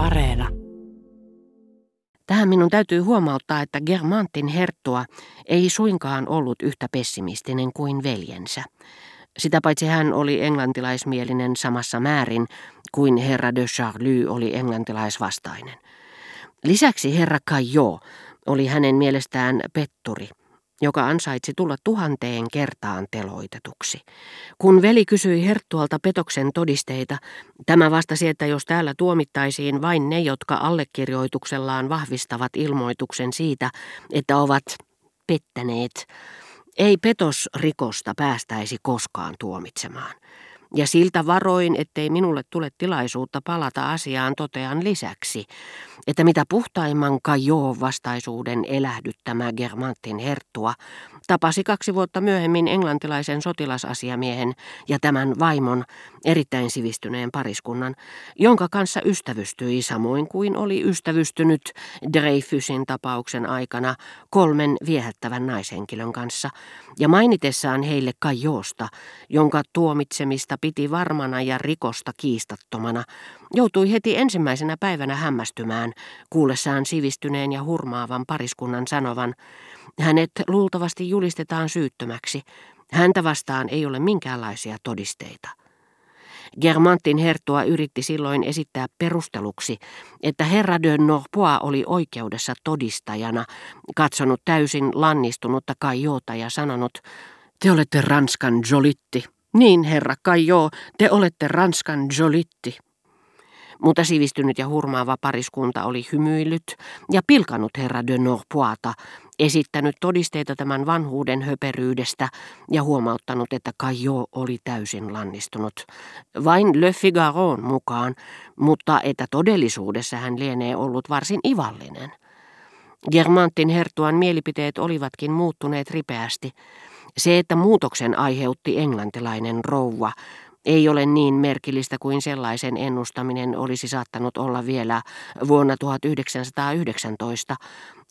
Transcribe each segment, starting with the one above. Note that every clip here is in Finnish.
Areena. Tähän minun täytyy huomauttaa, että Germantin herttua ei suinkaan ollut yhtä pessimistinen kuin veljensä. Sitä paitsi hän oli englantilaismielinen samassa määrin kuin herra de Charlie oli englantilaisvastainen. Lisäksi herra Caillot oli hänen mielestään petturi – joka ansaitsi tulla tuhanteen kertaan teloitetuksi. Kun veli kysyi Herttualta petoksen todisteita, tämä vastasi, että jos täällä tuomittaisiin vain ne, jotka allekirjoituksellaan vahvistavat ilmoituksen siitä, että ovat pettäneet, ei petosrikosta päästäisi koskaan tuomitsemaan. Ja siltä varoin, ettei minulle tule tilaisuutta palata asiaan, totean lisäksi, että mitä puhtaimman Kajoo-vastaisuuden elähdyttämä Germantin herttua tapasi kaksi vuotta myöhemmin englantilaisen sotilasasiamiehen ja tämän vaimon erittäin sivistyneen pariskunnan, jonka kanssa ystävystyi samoin kuin oli ystävystynyt Dreyfusin tapauksen aikana kolmen viehättävän naishenkilön kanssa, ja mainitessaan heille Kajoosta, jonka tuomitsemista piti varmana ja rikosta kiistattomana, joutui heti ensimmäisenä päivänä hämmästymään, kuullessaan sivistyneen ja hurmaavan pariskunnan sanovan, hänet luultavasti julistetaan syyttömäksi, häntä vastaan ei ole minkäänlaisia todisteita. Germantin herttua yritti silloin esittää perusteluksi, että herra de Norpois oli oikeudessa todistajana, katsonut täysin lannistunutta Kajota ja sanonut, te olette Ranskan Jolitti. Niin, herra Kajo, te olette Ranskan Jolitti. Mutta sivistynyt ja hurmaava pariskunta oli hymyillyt ja pilkanut herra de Norpoita, esittänyt todisteita tämän vanhuuden höperyydestä ja huomauttanut, että Kajo oli täysin lannistunut. Vain Le Figaron mukaan, mutta että todellisuudessa hän lienee ollut varsin ivallinen. Germantin hertuan mielipiteet olivatkin muuttuneet ripeästi. Se, että muutoksen aiheutti englantilainen rouva, ei ole niin merkillistä kuin sellaisen ennustaminen olisi saattanut olla vielä vuonna 1919,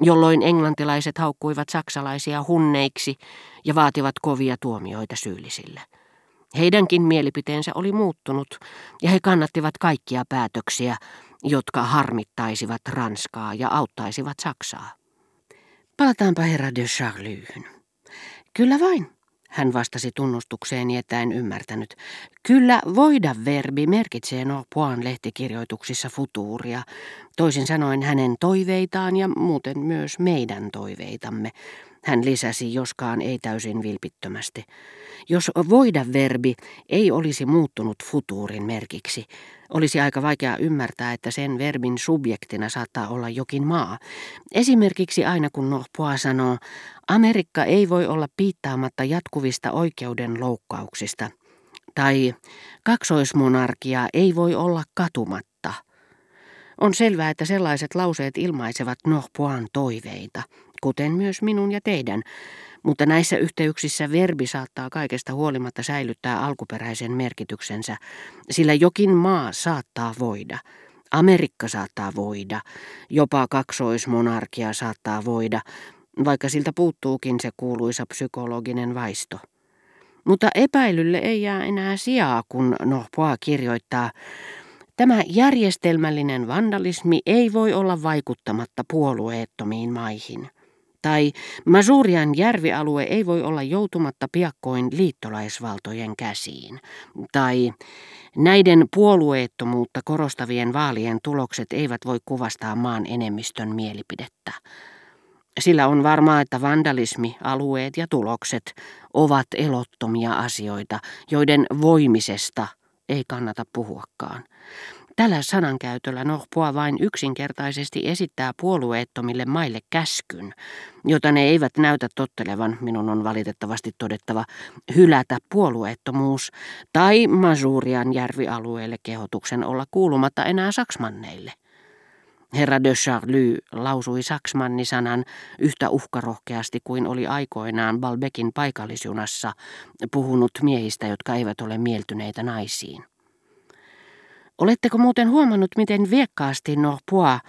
jolloin englantilaiset haukkuivat saksalaisia hunneiksi ja vaativat kovia tuomioita syyllisille. Heidänkin mielipiteensä oli muuttunut ja he kannattivat kaikkia päätöksiä, jotka harmittaisivat Ranskaa ja auttaisivat Saksaa. Palataanpa herra de Charlyyn. Kyllä vain, hän vastasi tunnustukseeni, että en ymmärtänyt. Kyllä voida verbi merkitsee no Poan lehtikirjoituksissa futuuria, toisin sanoen hänen toiveitaan ja muuten myös meidän toiveitamme. Hän lisäsi, joskaan ei täysin vilpittömästi. Jos voida verbi ei olisi muuttunut futuurin merkiksi, olisi aika vaikea ymmärtää, että sen verbin subjektina saattaa olla jokin maa. Esimerkiksi aina kun Nohpoa sanoo, Amerikka ei voi olla piittaamatta jatkuvista oikeuden loukkauksista, tai kaksoismonarkia ei voi olla katumatta. On selvää, että sellaiset lauseet ilmaisevat Nohpoan toiveita, kuten myös minun ja teidän, mutta näissä yhteyksissä verbi saattaa kaikesta huolimatta säilyttää alkuperäisen merkityksensä, sillä jokin maa saattaa voida. Amerikka saattaa voida, jopa kaksoismonarkia saattaa voida, vaikka siltä puuttuukin se kuuluisa psykologinen vaisto. Mutta epäilylle ei jää enää sijaa, kun Nohpoa kirjoittaa, Tämä järjestelmällinen vandalismi ei voi olla vaikuttamatta puolueettomiin maihin. Tai Masurian järvialue ei voi olla joutumatta piakkoin liittolaisvaltojen käsiin. Tai näiden puolueettomuutta korostavien vaalien tulokset eivät voi kuvastaa maan enemmistön mielipidettä. Sillä on varmaa, että vandalismi, alueet ja tulokset ovat elottomia asioita, joiden voimisesta ei kannata puhuakaan. Tällä sanankäytöllä Nohpoa vain yksinkertaisesti esittää puolueettomille maille käskyn, jota ne eivät näytä tottelevan, minun on valitettavasti todettava, hylätä puolueettomuus tai Masurian järvialueelle kehotuksen olla kuulumatta enää saksmanneille. Herra de Charlie lausui saksmannisanan yhtä uhkarohkeasti kuin oli aikoinaan Balbekin paikallisjunassa puhunut miehistä, jotka eivät ole mieltyneitä naisiin. Oletteko muuten huomannut, miten viekkaasti Norpois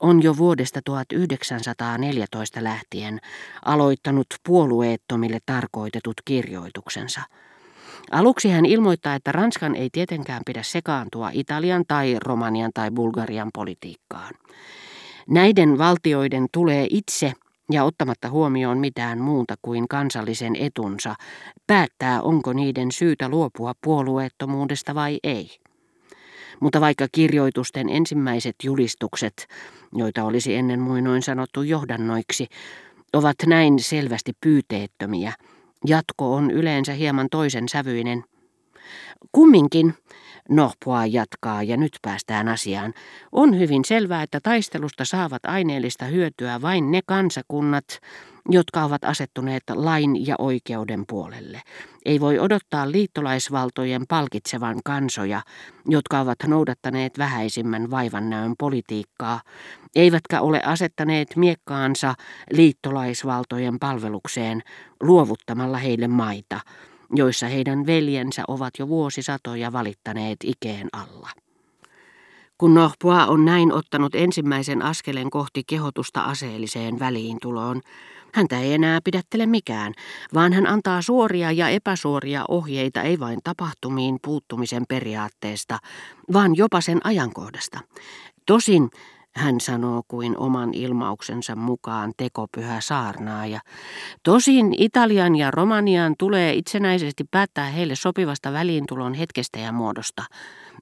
on jo vuodesta 1914 lähtien aloittanut puolueettomille tarkoitetut kirjoituksensa? Aluksi hän ilmoittaa, että Ranskan ei tietenkään pidä sekaantua Italian tai Romanian tai Bulgarian politiikkaan. Näiden valtioiden tulee itse ja ottamatta huomioon mitään muuta kuin kansallisen etunsa, päättää onko niiden syytä luopua puolueettomuudesta vai ei. Mutta vaikka kirjoitusten ensimmäiset julistukset, joita olisi ennen muinoin sanottu johdannoiksi, ovat näin selvästi pyyteettömiä, jatko on yleensä hieman toisen sävyinen. Kumminkin, Nohpoa jatkaa ja nyt päästään asiaan. On hyvin selvää, että taistelusta saavat aineellista hyötyä vain ne kansakunnat, jotka ovat asettuneet lain ja oikeuden puolelle. Ei voi odottaa liittolaisvaltojen palkitsevan kansoja, jotka ovat noudattaneet vähäisimmän vaivannäön politiikkaa, eivätkä ole asettaneet miekkaansa liittolaisvaltojen palvelukseen luovuttamalla heille maita, joissa heidän veljensä ovat jo vuosisatoja valittaneet ikeen alla. Kun Nohpoa on näin ottanut ensimmäisen askeleen kohti kehotusta aseelliseen väliintuloon, häntä ei enää pidättele mikään, vaan hän antaa suoria ja epäsuoria ohjeita ei vain tapahtumiin puuttumisen periaatteesta, vaan jopa sen ajankohdasta. Tosin hän sanoo kuin oman ilmauksensa mukaan tekopyhä saarnaaja. Tosin Italian ja Romanian tulee itsenäisesti päättää heille sopivasta väliintulon hetkestä ja muodosta.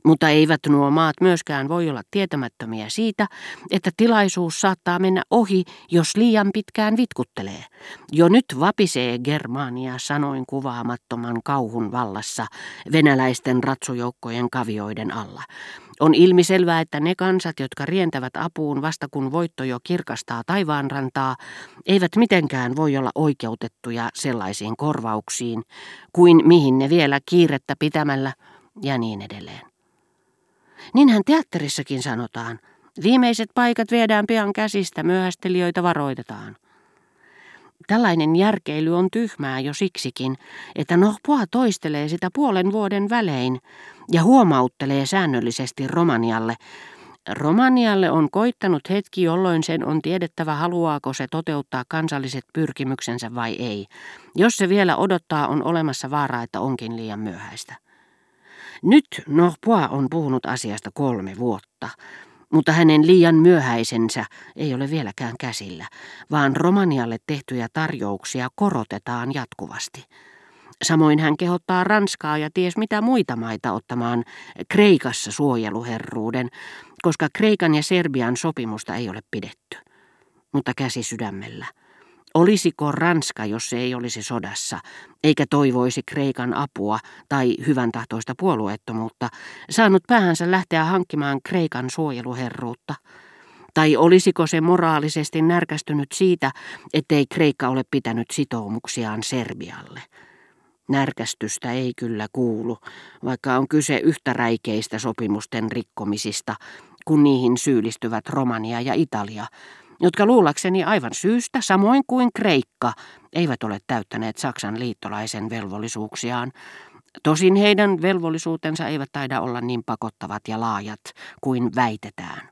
Mutta eivät nuo maat myöskään voi olla tietämättömiä siitä, että tilaisuus saattaa mennä ohi, jos liian pitkään vitkuttelee. Jo nyt vapisee Germania sanoin kuvaamattoman kauhun vallassa venäläisten ratsujoukkojen kavioiden alla. On ilmiselvää, että ne kansat, jotka rientävät apuun vasta kun voitto jo kirkastaa taivaanrantaa, eivät mitenkään voi olla oikeutettuja sellaisiin korvauksiin, kuin mihin ne vielä kiirettä pitämällä ja niin edelleen. Niinhän teatterissakin sanotaan. Viimeiset paikat viedään pian käsistä, myöhästelijöitä varoitetaan. Tällainen järkeily on tyhmää jo siksikin, että Nohpoa toistelee sitä puolen vuoden välein ja huomauttelee säännöllisesti Romanialle. Romanialle on koittanut hetki, jolloin sen on tiedettävä, haluaako se toteuttaa kansalliset pyrkimyksensä vai ei. Jos se vielä odottaa, on olemassa vaara, että onkin liian myöhäistä. Nyt Nohpoa on puhunut asiasta kolme vuotta, mutta hänen liian myöhäisensä ei ole vieläkään käsillä, vaan Romanialle tehtyjä tarjouksia korotetaan jatkuvasti. Samoin hän kehottaa Ranskaa ja ties mitä muita maita ottamaan Kreikassa suojeluherruuden, koska Kreikan ja Serbian sopimusta ei ole pidetty. Mutta käsi sydämellä. Olisiko Ranska, jos se ei olisi sodassa, eikä toivoisi Kreikan apua tai hyvän tahtoista puolueettomuutta, saanut päähänsä lähteä hankkimaan Kreikan suojeluherruutta? Tai olisiko se moraalisesti närkästynyt siitä, ettei Kreikka ole pitänyt sitoumuksiaan Serbialle? Närkästystä ei kyllä kuulu, vaikka on kyse yhtä räikeistä sopimusten rikkomisista, kun niihin syyllistyvät Romania ja Italia, jotka luulakseni aivan syystä, samoin kuin Kreikka, eivät ole täyttäneet Saksan liittolaisen velvollisuuksiaan. Tosin heidän velvollisuutensa eivät taida olla niin pakottavat ja laajat kuin väitetään.